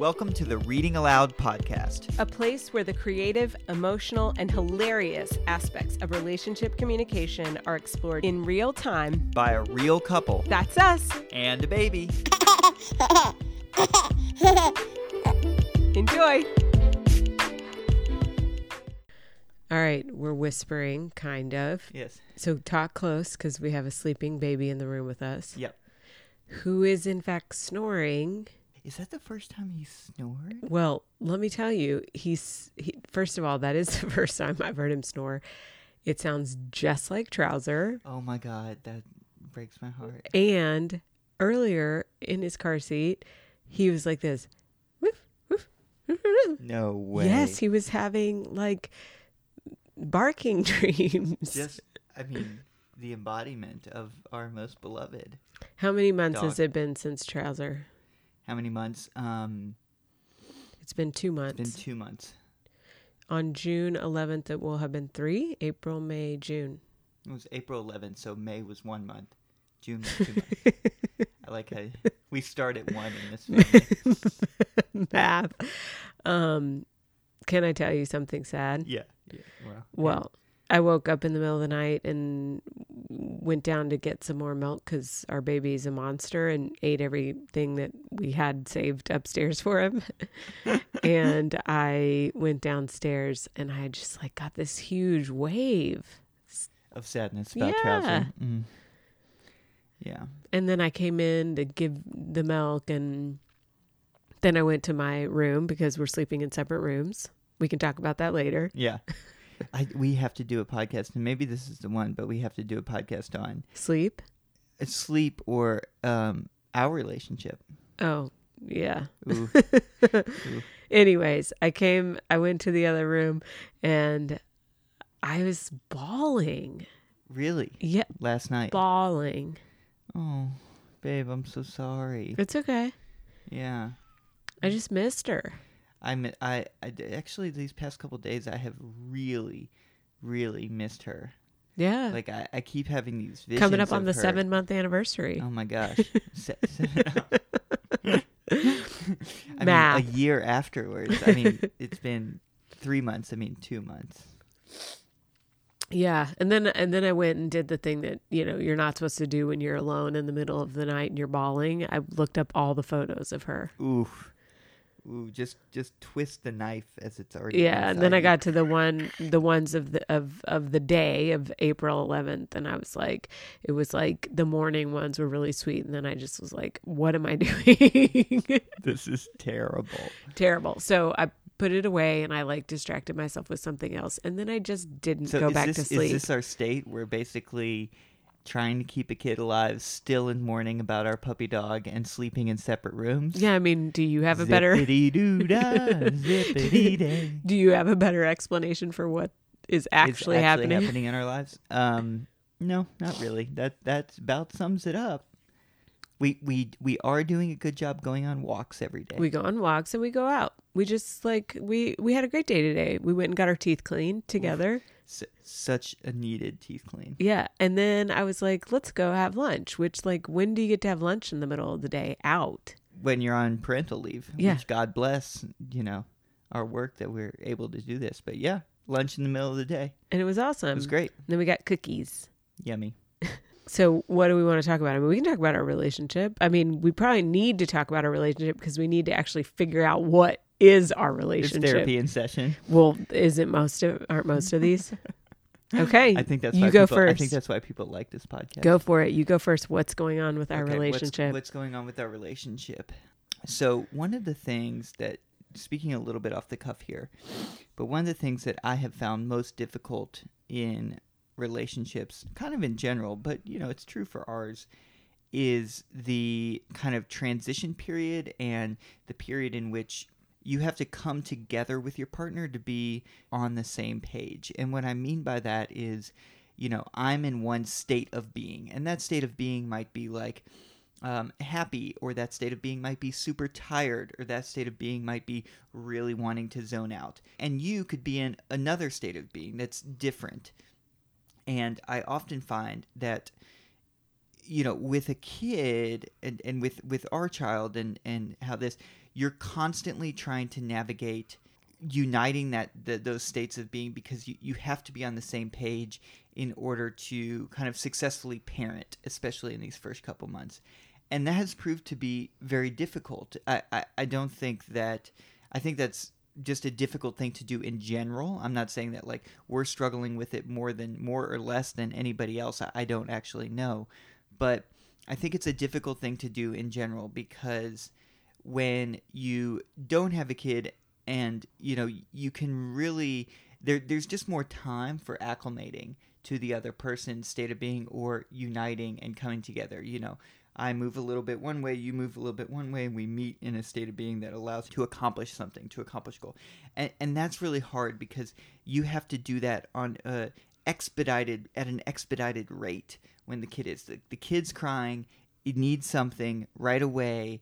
Welcome to the Reading Aloud podcast. a place where the creative, emotional, and hilarious aspects of relationship communication are explored in real time. by a real couple That's us. and a baby. Enjoy. All right, we're whispering, kind of. Yes. So talk close because we have a sleeping baby in the room with us Yep. who is, in fact, snoring. Is that the first time he snored? Well, let me tell you, he's he, first of all, that is the first time I've heard him snore. It sounds just like Trouser. Oh my god, that breaks my heart. And earlier in his car seat, he was like this. "Woof, woof, woof, woof." No way. Yes, he was having like barking dreams. Just, I mean, the embodiment of our most beloved. How many months has it been since Trouser? How many months? Um, It's been two months. it's been two months. On June 11th, it will have been three. April, May, June. It was April 11th, so May was one month. June was two months. I like how we start at one in this family. Math. Um, can I tell you something sad? Yeah. Yeah. Well. Well, I woke up in the middle of the night and went down to get some more milk because our baby's a monster and ate everything that we had saved upstairs for him. and I went downstairs and I just like got this huge wave. of sadness about Yeah. Trouser. Mm. Yeah. And then I came in to give the milk and then I went to my room because we're sleeping in separate rooms. We can talk about that later. Yeah. I, we have to do a podcast, and maybe this is the one, but we have to do a podcast on Sleep? uh, sleep or um, our relationship. Oh, yeah. Ooh. Anyways, I came, I went to the other room and I was bawling. really? Yeah, Last night? bawling. Oh, babe, I'm so sorry. It's okay. Yeah. I just missed her. I, I, I actually these past couple days I have really, really missed her. Yeah. Like I, I keep having these visions Coming up on the her. seven month anniversary. Oh my gosh. Se- I Math. mean, a year afterwards. I mean, it's been three months. I mean, two months. Yeah. And then and then I went and did the thing that, you know, you're not supposed to do when you're alone in the middle of the night and you're bawling. I looked up all the photos of her. Ooh, ooh, just just twist the knife as it's already. Yeah, and then I got to the one, the ones of the of of the day of April 11th, and I was like, it was like the morning ones were really sweet, and then I just was like, what am I doing? This is terrible. Terrible. So I put it away, and I like distracted myself with something else, and then I just didn't So go back this to sleep. is this our state? We're basically trying to keep a kid alive, still in mourning about our puppy dog, and sleeping in separate rooms. yeah, I mean, do you have a better do you have a better explanation for what is actually, It's happening? happening in our lives. Um, no, not really. That that about sums it up. We we we are doing a good job going on walks every day. We go on walks and we go out. We just like we we had a great day today. We went and got our teeth cleaned together. S- such a needed teeth clean. Yeah, and then I was like, let's go have lunch. Which like when do you get to have lunch in the middle of the day out? When you're on parental leave, Yeah. which God bless, you know, our work that we're able to do this. But yeah, lunch in the middle of the day. And it was awesome. It was great. Then we got cookies. Yummy. So what do we want to talk about? I mean, we can talk about our relationship. I mean, we probably need to talk about our relationship because we need to actually figure out what is our It's relationship. therapy in session. Well, is it most of aren't most of these? Okay, I think that's you why go people, first. I think that's why people like this podcast. Go for it. You go first. What's going on with our Okay, what's- relationship? What's, going on with our relationship? So, one of the things that, speaking a little bit off the cuff here, but one of the things that I have found most difficult in relationships, kind of in general, but you know, it's true for ours, is the kind of transition period and the period in which you have to come together with your partner to be on the same page. And what I mean by that is, you know, I'm in one state of being, and that state of being might be like um, happy, or that state of being might be super tired, or that state of being might be really wanting to zone out. And you could be in another state of being that's different. And I often find that you know with a kid and, and with with our child and and how this you're constantly trying to navigate uniting that the, those states of being because you, you have to be on the same page in order to kind of successfully parent especially in these first couple months. And that has proved to be very difficult. I, I, I don't think that i think that's just a difficult thing to do in general. I'm not saying that like we're struggling with it more than more or less than anybody else. I, I don't actually know. But i think it's a difficult thing to do in general because when you don't have a kid and you know you can really there there's just more time for acclimating to the other person's state of being or uniting and coming together you know. I move a little bit one way you move a little bit one way and we meet in a state of being that allows to accomplish something to accomplish goal. And, and that's really hard because you have to do that on a expedited at an expedited rate when the kid is. The, the kid's crying it needs something right away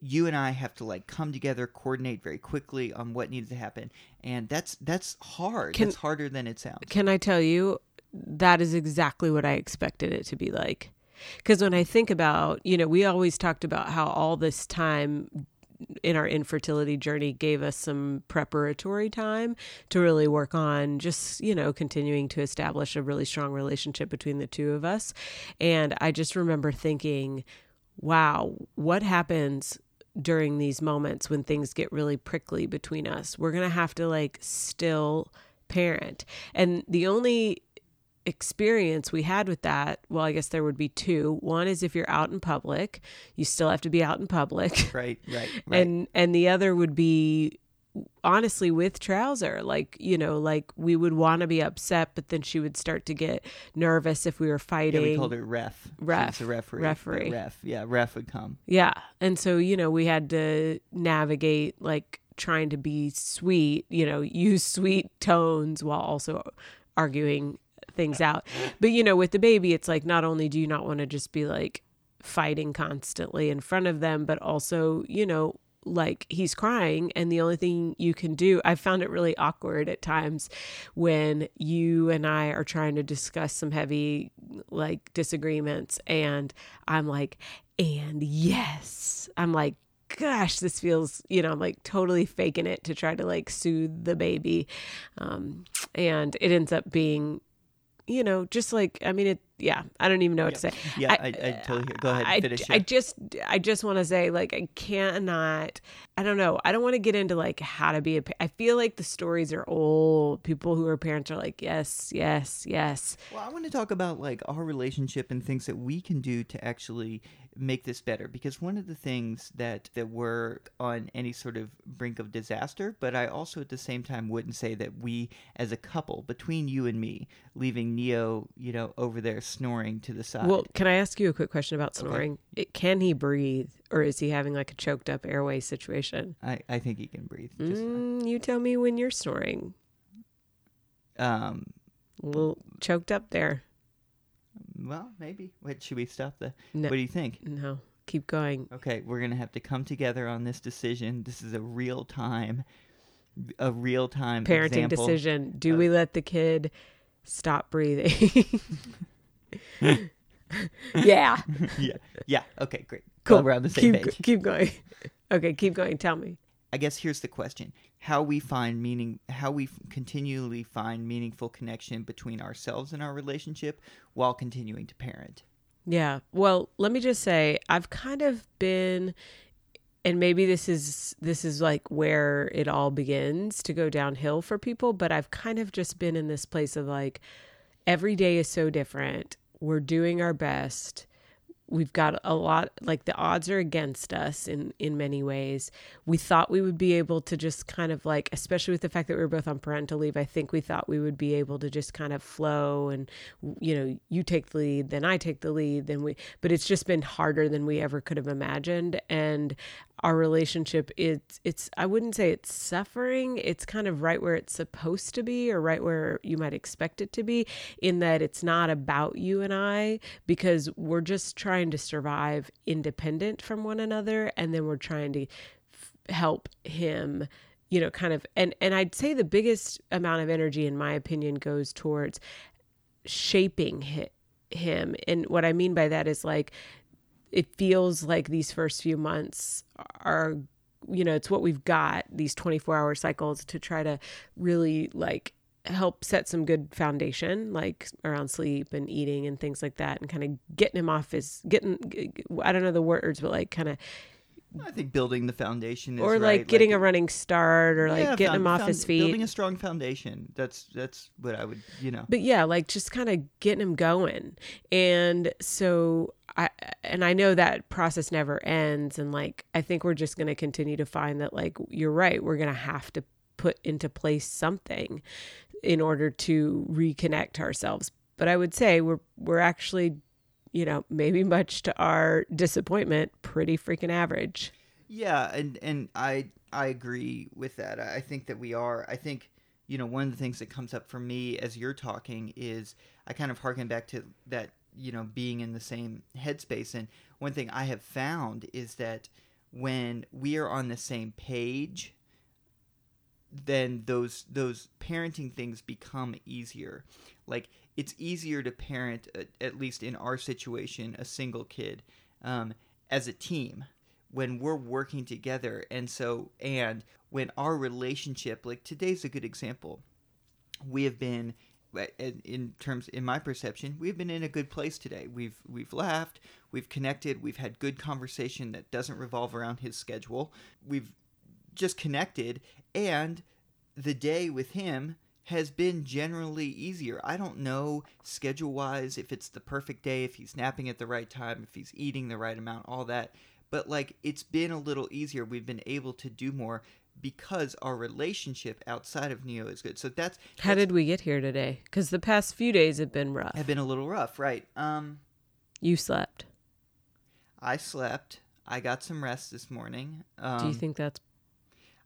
you and I have to like come together, coordinate very quickly on what needs to happen, and that's that's hard. Can- that's harder than it sounds. Can I tell you, that is exactly what I expected it to be like. Because when I think about, you know, we always talked about how all this time in our infertility journey gave us some preparatory time to really work on just, you know, continuing to establish a really strong relationship between the two of us. And I just remember thinking, wow, what happens during these moments when things get really prickly between us? We're going to have to like still parent. And the only experience we had with that, well, I guess there would be two. One is if you're out in public, you still have to be out in public. Right, right, right. And and the other would be honestly with trouser like you know like we would want to be upset but then she would start to get nervous if we were yeah, fighting we called her ref. Ref, referee. referee. Ref. Yeah, ref would come. Yeah. And so, you know, we had to navigate like trying to be sweet, you know, use sweet tones while also arguing things out. But, you know, with the baby, it's like not only do you not want to just be like fighting constantly in front of them, but also, you know, like he's crying and the only thing you can do i found it really awkward at times when you and i are trying to discuss some heavy like disagreements and i'm like and yes. I'm like gosh this feels you know i'm like totally faking it to try to like soothe the baby. Um and it ends up being you know just like i mean it yeah i don't even know what to say Yeah, I, I, totally hear. Go ahead, I, finish. I it. just I just want to say like I cannot I don't know I don't want to get into like how to be a I feel like the stories are old people who are parents are like yes yes yes Well, I want to talk about like our relationship and things that we can do to actually make this better because one of the things that that we're on any sort of brink of disaster, but I also at the same time wouldn't say that we as a couple between you and me leaving Neo, you know, over there snoring to the side. well can I ask you a quick question about snoring it, can he breathe or is he having like a choked up airway situation I, I think he can breathe. Just, mm, you tell me when you're snoring um, a little choked up there well, maybe. Wait, should we stop the? no What do you think? no keep going Okay, we're gonna have to come together on this decision. This is a real time, a real time parenting decision do of- we let the kid stop breathing yeah yeah, yeah. Okay, great. Cool. We're on the same keep, page. keep going okay keep going tell me I guess here's the question: How we find meaning? How we f- continually find meaningful connection between ourselves and our relationship while continuing to parent. Yeah. Well, let me just say I've kind of been and maybe this is this is like where it all begins to go downhill for people, but I've kind of just been in this place of like every day is so different. We're doing our best. We've got a lot like the odds are against us in in many ways. We thought we would be able to just kind of like especially with the fact that we were both on parental leave, I think we thought we would be able to just kind of flow and you know, you take the lead, then I take the lead, then we but it's just been harder than we ever could have imagined and our relationship it's it's I wouldn't say it's suffering, it's kind of right where it's supposed to be or right where you might expect it to be in that it's not about you and I because we're just trying to survive independent from one another and then we're trying to f- help him you know kind of and and I'd say the biggest amount of energy in my opinion goes towards shaping hi him. And what I mean by that is like, it feels like these first few months are, you know, it's what we've got these 24 hour cycles to try to really like help set some good foundation like around sleep and eating and things like that and kind of getting him off his getting i don't know the words but like kind of I think building the foundation, or right. like getting like, a running start, or like yeah, getting found, him off found, his feet, building a strong foundation. That's that's what I would, you know. But yeah, like just kind of getting him going, and so I and I know that process never ends, and like I think we're just going to continue to find that like you're right, we're going to have to put into place something in order to reconnect ourselves. But I would say we're we're actually you know, maybe much to our disappointment, pretty freaking average. Yeah, and and I I agree with that. I think that we are. I think you know one of the things that comes up for me as you're talking is I kind of harken back to that you know being in the same headspace. And one thing I have found is that when we are on the same page, then those those parenting things become easier. Like it's easier to parent, at least in our situation, a single kid um, as a team when we're working together. And so, and when our relationship, like today's a good example, we have been in terms in my perception we've been in a good place today we've we've laughed we've connected we've had good conversation that doesn't revolve around his schedule we've just connected and the day with him has been generally easier. I don't know schedule wise if it's the perfect day, if he's napping at the right time, if he's eating the right amount, all that. But like it's been a little easier. We've been able to do more because our relationship outside of Neo is good. So that's, that's how did we get here today? Because the past few days have been rough. Have been a little rough, right? Um, you slept. I slept. I got some rest this morning. Um, do you um, think that's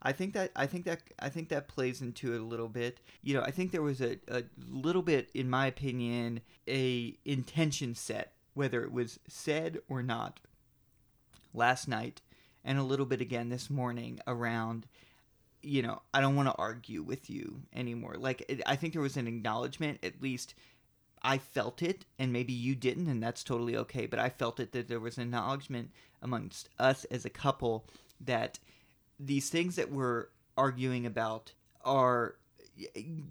I think that I think that I think that plays into it a little bit. You know, I think there was a, a little bit, in my opinion, a intention set, whether it was said or not, last night, and a little bit again this morning around. You know, I don't want to argue with you anymore. Like, it, I think there was an acknowledgement, at least I felt it, and maybe you didn't, and that's totally okay. But I felt it that there was an acknowledgement amongst us as a couple that these things that we're arguing about are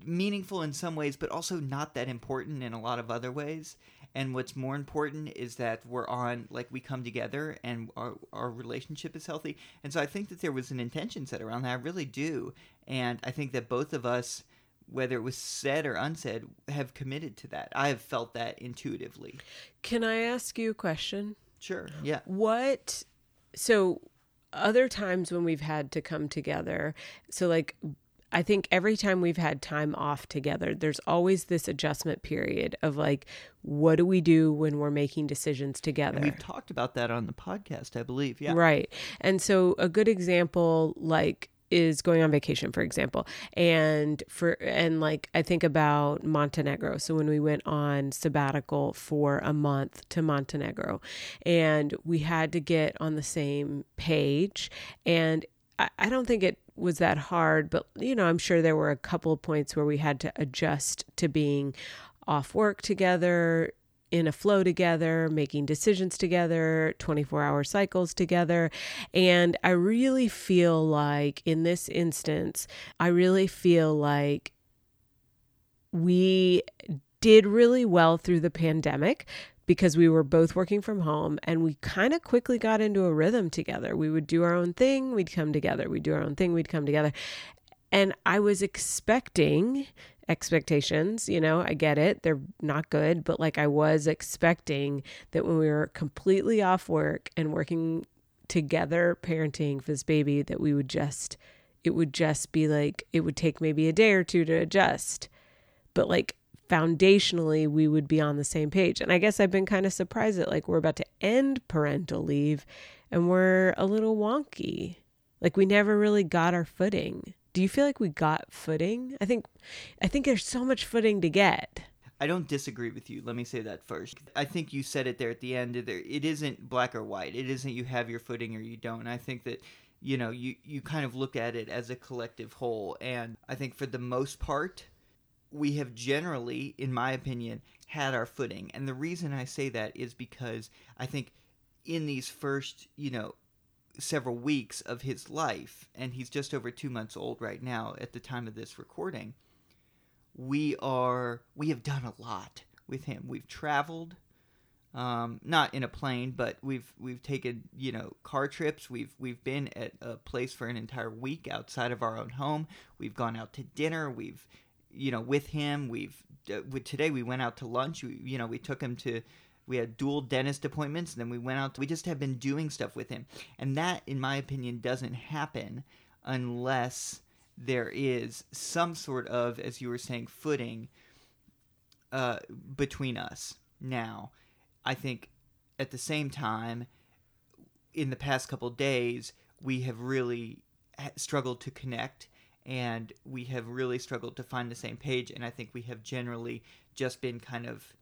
meaningful in some ways, but also not that important in a lot of other ways. And what's more important is that we're on, like, we come together and our, our relationship is healthy. And so I think that there was an intention set around that. I really do. And I think that both of us, whether it was said or unsaid, have committed to that. I have felt that intuitively. Can I ask you a question? Sure. Yeah. What, so other times when we've had to come together, so like I think every time we've had time off together, there's always this adjustment period of like, what do we do when we're making decisions together? And we've talked about that on the podcast, I believe. Yeah. Right. And so a good example, like, is going on vacation for example. And for and like i think about montenegro. So when we went on sabbatical for a month to montenegro and we had to get on the same page. And I, I don't think it was that hard but you know i'm sure there were a couple points where we had to adjust to being off work together in a flow together, making decisions together, 24 hour cycles together. And I really feel like in this instance, I really feel like we did really well through the pandemic because we were both working from home and we kind of quickly got into a rhythm together. We would do our own thing, we'd come together. We'd do our own thing, we'd come together. And I was expecting expectations. You know, I get it. They're not good, but like I was expecting that when we were completely off work and working together parenting for this baby, that we would just, it would just be like, it would take maybe a day or two to adjust. But like foundationally, we would be on the same page. And I guess I've been kind of surprised that like we're about to end parental leave and we're a little wonky. Like we never really got our footing do you feel like we got footing? I think I think there's so much footing to get. I don't disagree with you. Let me say that first. I think you said it there at the end. There, It isn't black or white. It isn't you have your footing or you don't. I think that you know you you kind of look at it as a collective whole, and I think for the most part, we have generally, in my opinion, had our footing. And the reason I say that is because I think in these first, you know, several weeks of his life, and he's just over two months old right now at the time of this recording, we are we have done a lot with him. We've traveled, um, not in a plane, but we've we've taken you know car trips. We've we've been at a place for an entire week outside of our own home. We've gone out to dinner. We've you know with him. We've uh, with, today we went out to lunch. We, you know we took him to we had dual dentist appointments and then we went out we just have been doing stuff with him. And that in my opinion doesn't happen unless there is some sort of as you were saying footing uh, between us. Now i think at the same time in the past couple days we have really struggled to connect and we have really struggled to find the same page. And i think we have generally just been kind of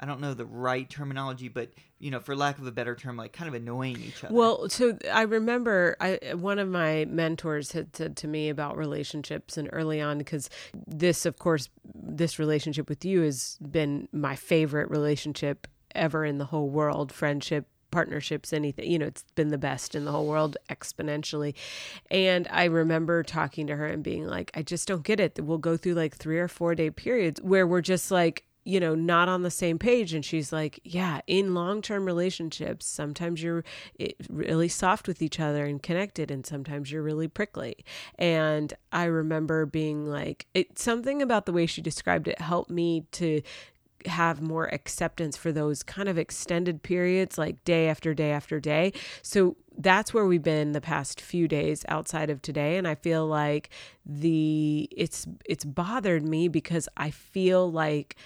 I don't know the right terminology, but you know, for lack of a better term, like kind of annoying each other. Well, so I remember I one of my mentors had said to me about relationships and early on because this of course this relationship with you has been my favorite relationship ever in the whole world, friendship, partnerships anything you know it's been the best in the whole world exponentially. And i remember talking to her and being like i just don't get it. We'll go through like three or four day periods where we're just like you know, not on the same page. And she's like, yeah, in long term relationships, sometimes you're eh, really soft with each other and connected, and sometimes you're really prickly. And I remember being like, it, something about the way she described it helped me to have more acceptance for those kind of extended periods like day after day after day. So that's where we've been the past few days outside of today and I feel like the it's it's bothered me because I feel like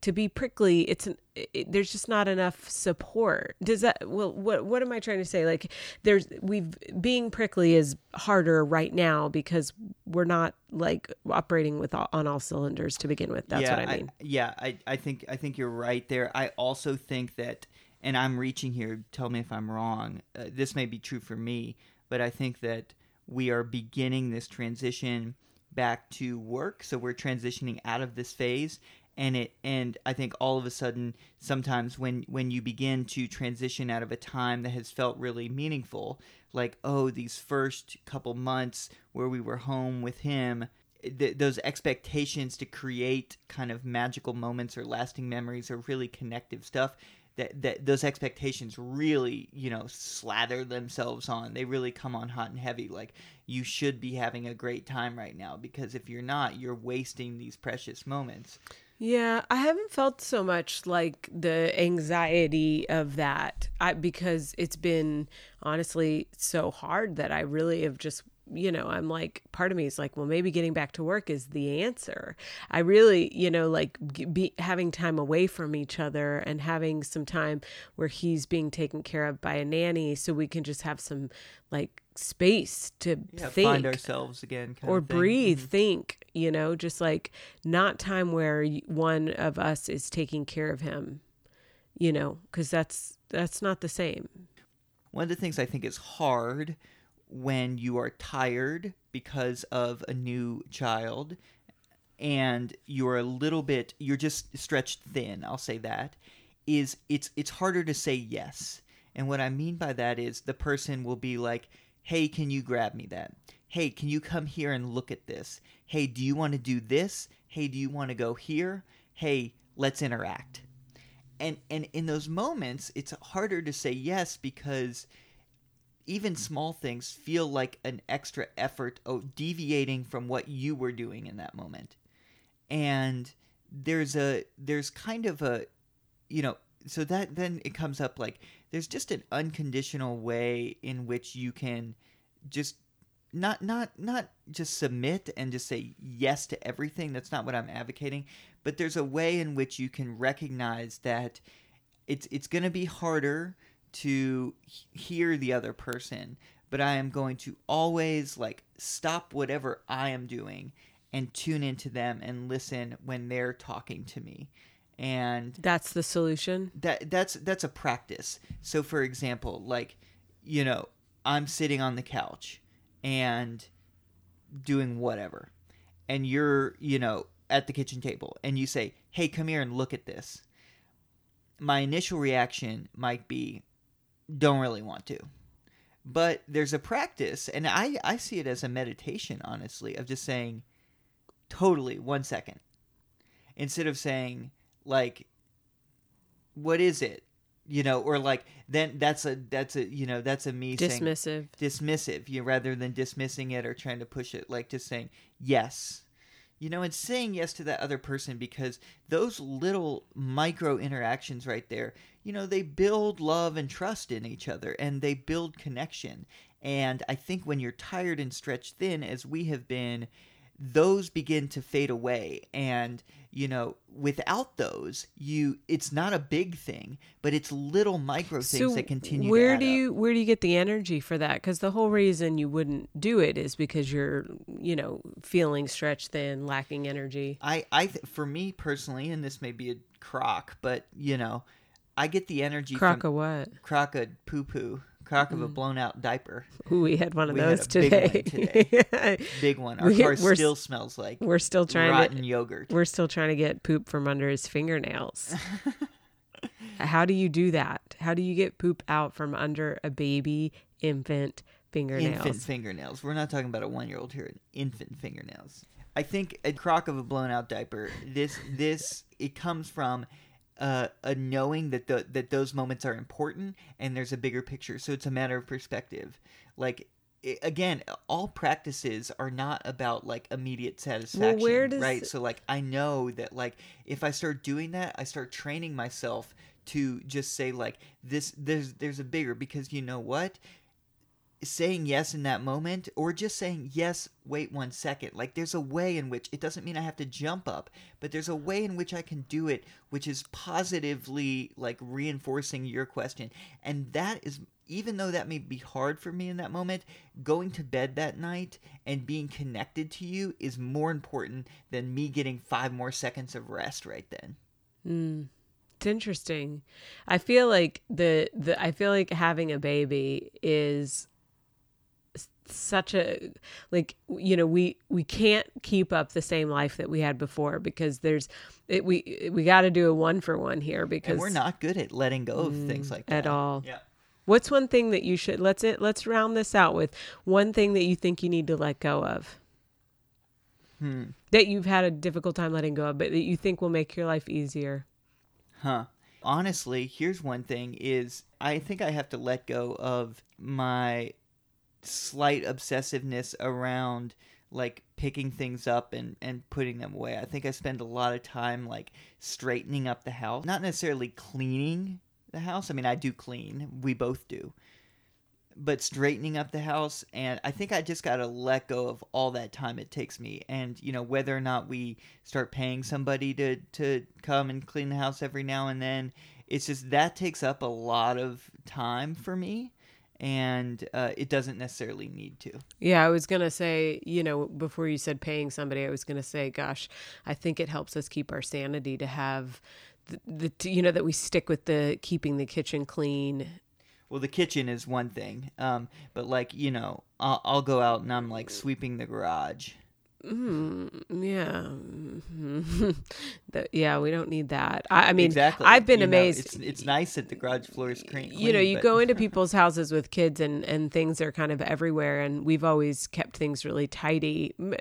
to be prickly it's an, it, there's just not enough support. Does that well what what am i trying to say? Like there's we've being prickly is harder right now because we're not like operating with all, on all cylinders to begin with. That's yeah, what i mean. I, yeah I, I think i think you're right there. I also think that and i'm reaching here tell me if i'm wrong uh, this may be true for me but i think that we are beginning this transition back to work. So we're transitioning out of this phase and it and i think all of a sudden sometimes when when you begin to transition out of a time that has felt really meaningful like oh these first couple months where we were home with him th- those expectations to create kind of magical moments or lasting memories or really connective stuff that, that those expectations really you know slather themselves on. They really come on hot and heavy. Like you should be having a great time right now because if you're not you're wasting these precious moments yeah, I haven't felt so much like the anxiety of that I, because it's been honestly so hard that I really have just, you know, I'm like, part of me is like, well, maybe getting back to work is the answer. I really, you know, like be, having time away from each other and having some time where he's being taken care of by a nanny so we can just have some like space to yeah, think find ourselves again or breathe Mhm. think you know just like not time where one of us is taking care of him you know because that's that's not the same One of the things I think is hard when you are tired because of a new child and you're a little bit you're just stretched thin, I'll say that, is it's it's harder to say yes. And what I mean by that is the person will be like, "Hey, can you grab me that? Hey, can you come here and look at this? Hey, do you want to do this? Hey, do you want to go here? Hey, let's interact." and and in those moments it's harder to say yes because even small things feel like an extra effort of deviating from what you were doing in that moment. And there's a there's kind of a you know so that then it comes up like there's just an unconditional way in which you can just not not not just submit and just say yes to everything. That's not what i'm advocating. But there's a way in which you can recognize that it's it's going to be harder to hear the other person but i am going to always like stop whatever i am doing and tune into them and listen when they're talking to me and that's the solution that that's that's a practice. So for example, like you know, I'm sitting on the couch and doing whatever. And you're, you know, at the kitchen table and you say, "Hey, come here and look at this." My initial reaction might be, "Don't really want to." But there's a practice, and I I see it as a meditation, honestly, of just saying, "Totally, one second," instead of saying like, "What is it?" you know or like then that's a that's a you know that's a me saying Dismissive. dismissive you rather than dismissing it or trying to push it like just saying yes you know and saying yes to that other person because those little micro interactions right there you know they build love and trust in each other and they build connection. And i think when you're tired and stretched thin as we have been those begin to fade away. And you know without those you it's not a big thing but it's little micro things that continue to where do up. you where do you get the energy for that? Because the whole reason you wouldn't do it is because you're you know feeling stretched thin lacking energy. I, I, th- for me personally, and this may be a crock, but you know, I get the energy crock from of what? crock of poo poo, crock of a mm. blown out diaper, we had one of We those a big one today, big one. Our We- car s- still smells like we're still trying rotten to yogurt. we're still trying to get poop from under his fingernails how do you do that how do you get poop out from under a baby infant fingernails Infant fingernails. We're not talking about a one year old here. Infant fingernails. I think a crock of a blown out diaper. This this it comes from. Uh, a knowing that the, that those moments are important and there's a bigger picture. So it's a matter of perspective. Like i again all practices are not about like immediate satisfaction where does- right? So like i know that like if i start doing that i start training myself to just say like this there's there's a bigger because you know what saying yes in that moment or just saying yes wait one second like there's a way in which it doesn't mean i have to jump up but there's a way in which i can do it which is positively like reinforcing your question and that is even though that may be hard for me in that moment going to bed that night and being connected to you is more important than me getting five more seconds of rest right then Mm. It's interesting. I feel like the the I feel like having a baby is such a like you know we we can't keep up the same life that we had before because there's it, we we got to do a one for one here because and we're not good at letting go of things like that at all. yeah What's one thing that you should let's it let's round this out with one thing that you think you need to let go of hmm that you've had a difficult time letting go of but that you think will make your life easier. Huh. Honestly, here's one thing is I think I have to let go of my slight obsessiveness around like picking things up and and putting them away. I think I spend a lot of time like straightening up the house, not necessarily cleaning the house. I mean, I do clean. We both do. But straightening up the house and I think I just got to let go of all that time it takes me and you know whether or not we start paying somebody to to come and clean the house every now and then it's just that takes up a lot of time for me and uh, it doesn't necessarily need to Yeah, I was gonna say, you know, before you said paying somebody, I was gonna say, gosh, I think it helps us keep our sanity to have the, the you know that we stick with the keeping the kitchen clean. well the kitchen is one thing um, but like you know I'll, I'll go out and i'm like sweeping the garage Mm, yeah, that, yeah, we don't need that. I, I mean, exactly I've been You know, amazed. it's, it's nice that the garage floor is clean you know, you but- go into people's houses with kids and and things are kind of everywhere, and we've always kept things really tidy, m-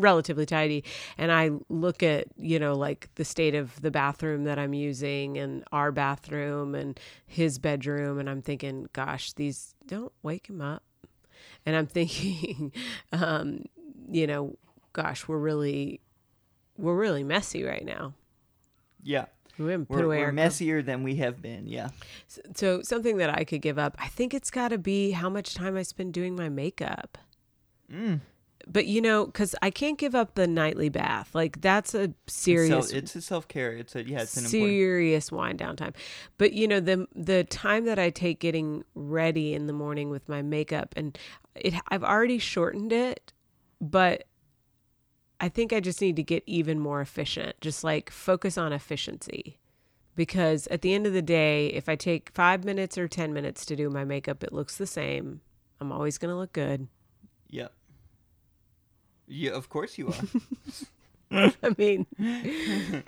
relatively tidy. And I look at you know like the state of the bathroom that I'm using, and our bathroom, and his bedroom, and I'm thinking, gosh, these don't wake him up. And I'm thinking, um, you know, gosh, we're really, we're really messy right now. yeah We haven't put we're, away we're messier than we have been yeah so something that I could give up, I think it's got to be how much time I spend doing my makeup. mm. But you know, because I can't give up the nightly bath. Like that's a serious, so it's a self-care it's a yeah it's an important serious wind down time. But you know, the the time that I take getting ready in the morning with my makeup, and it, I've already shortened it, but I think I just need to get even more efficient. Just like focus on efficiency. Because at the end of the day, if I take five minutes or 10 minutes to do my makeup, it looks the same. I'm always going to look good. Yeah. Yeah, of course you are. I mean,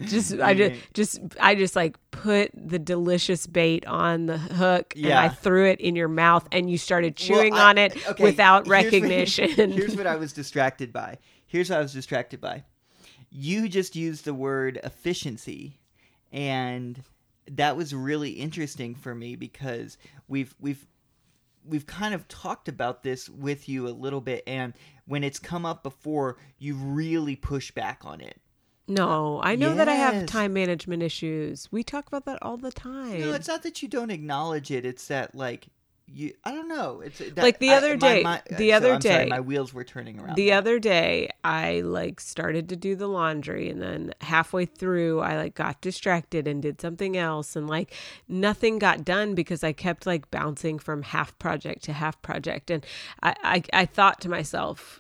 just I just just I just like put the delicious bait on the hook and I threw it in your mouth and you started Well, chewing I- on it okay, without here's what- recognition. here's what I was distracted by. Here's what I was distracted by. You just used the word efficiency, and that was really interesting for me because we've we've we've kind of talked about this with you a little bit, and when it's come up before, you really push back on it. no, I know that I have time management issues. We talk about that all the time. No, it's not that you don't acknowledge it. It's that like you. I don't know. It's uh, that, Like the other my- day- my- uh, the so other I'm sorry, day- my wheels were turning around. the other day i like started to do the laundry and then halfway through i like got distracted and did something else and like nothing got done because i kept like bouncing from half project to half project and i i, I thought to myself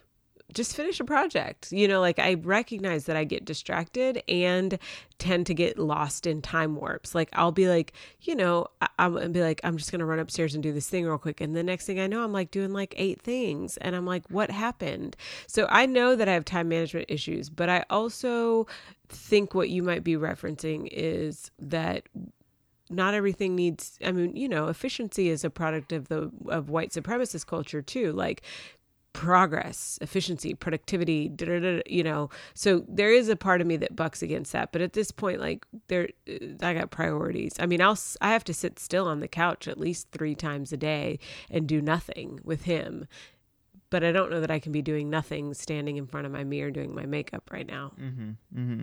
just finish a project. You know, like I recognize that I get distracted and tend to get lost in time warps. Like I'll be like, you know, I, I'm gonna be like, I'm just gonna run upstairs and do this thing real quick, and the next thing I know, I'm like doing like eight things, and I'm like, what happened? So I know that I have time management issues, but I also think what you might be referencing is that not everything needs i mean you know efficiency is a product of the of white supremacist culture too like progress efficiency productivity da, da, da, you know so there is a part of me that bucks against that but at this point like there uh, i got priorities i mean i'll i have to sit still on the couch at least three times a day and do nothing with him but i don't know that i can be doing nothing standing in front of my mirror doing my makeup right now Mm-hmm. Mm-hmm.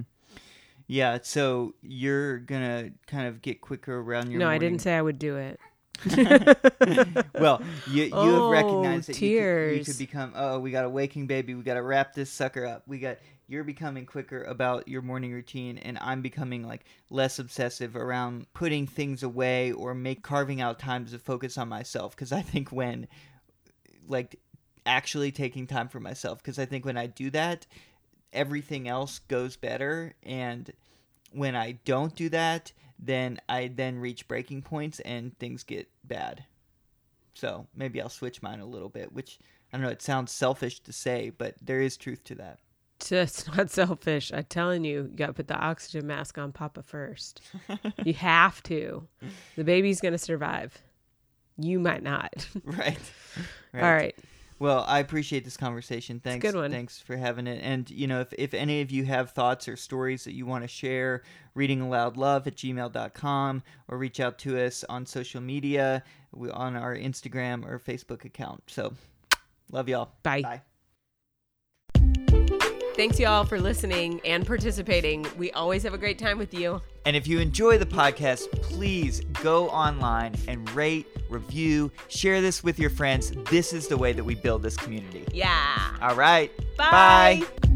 Yeah. So you're gonna kind of get quicker around your. no i didn't say i would do it well, you you have Oh, recognized that you could, you tears. could become. Oh, we got a waking baby. We got to wrap this sucker up. We got. You're becoming quicker about your morning routine, and I'm becoming like less obsessive around putting things away or make carving out times to focus on myself. Because I think when, like, actually taking time for myself, because I think when I do that, everything else goes better, and when I don't do that, then I then reach breaking points and things get bad. So maybe I'll switch mine a little bit, which I don't know, it sounds selfish to say, but there is truth to that. Just not selfish. I'm telling you, you got to put the oxygen mask on Papa first. you have to. The baby's going to survive. You might not. right. All right. Well, I appreciate this conversation. Thanks. good one. Thanks for having it. And, you know, if, if any of you have thoughts or stories that you want to share, readingaloudlove at gmail.com or reach out to us on social media we, on our Instagram or Facebook account. So, love y'all. Bye. Bye. Thanks, y'all, for listening and participating. We always have a great time with you. And if you enjoy the podcast, please go online and rate, review, share this with your friends. This is the way that we build this community. Yeah. All right. Bye. Bye.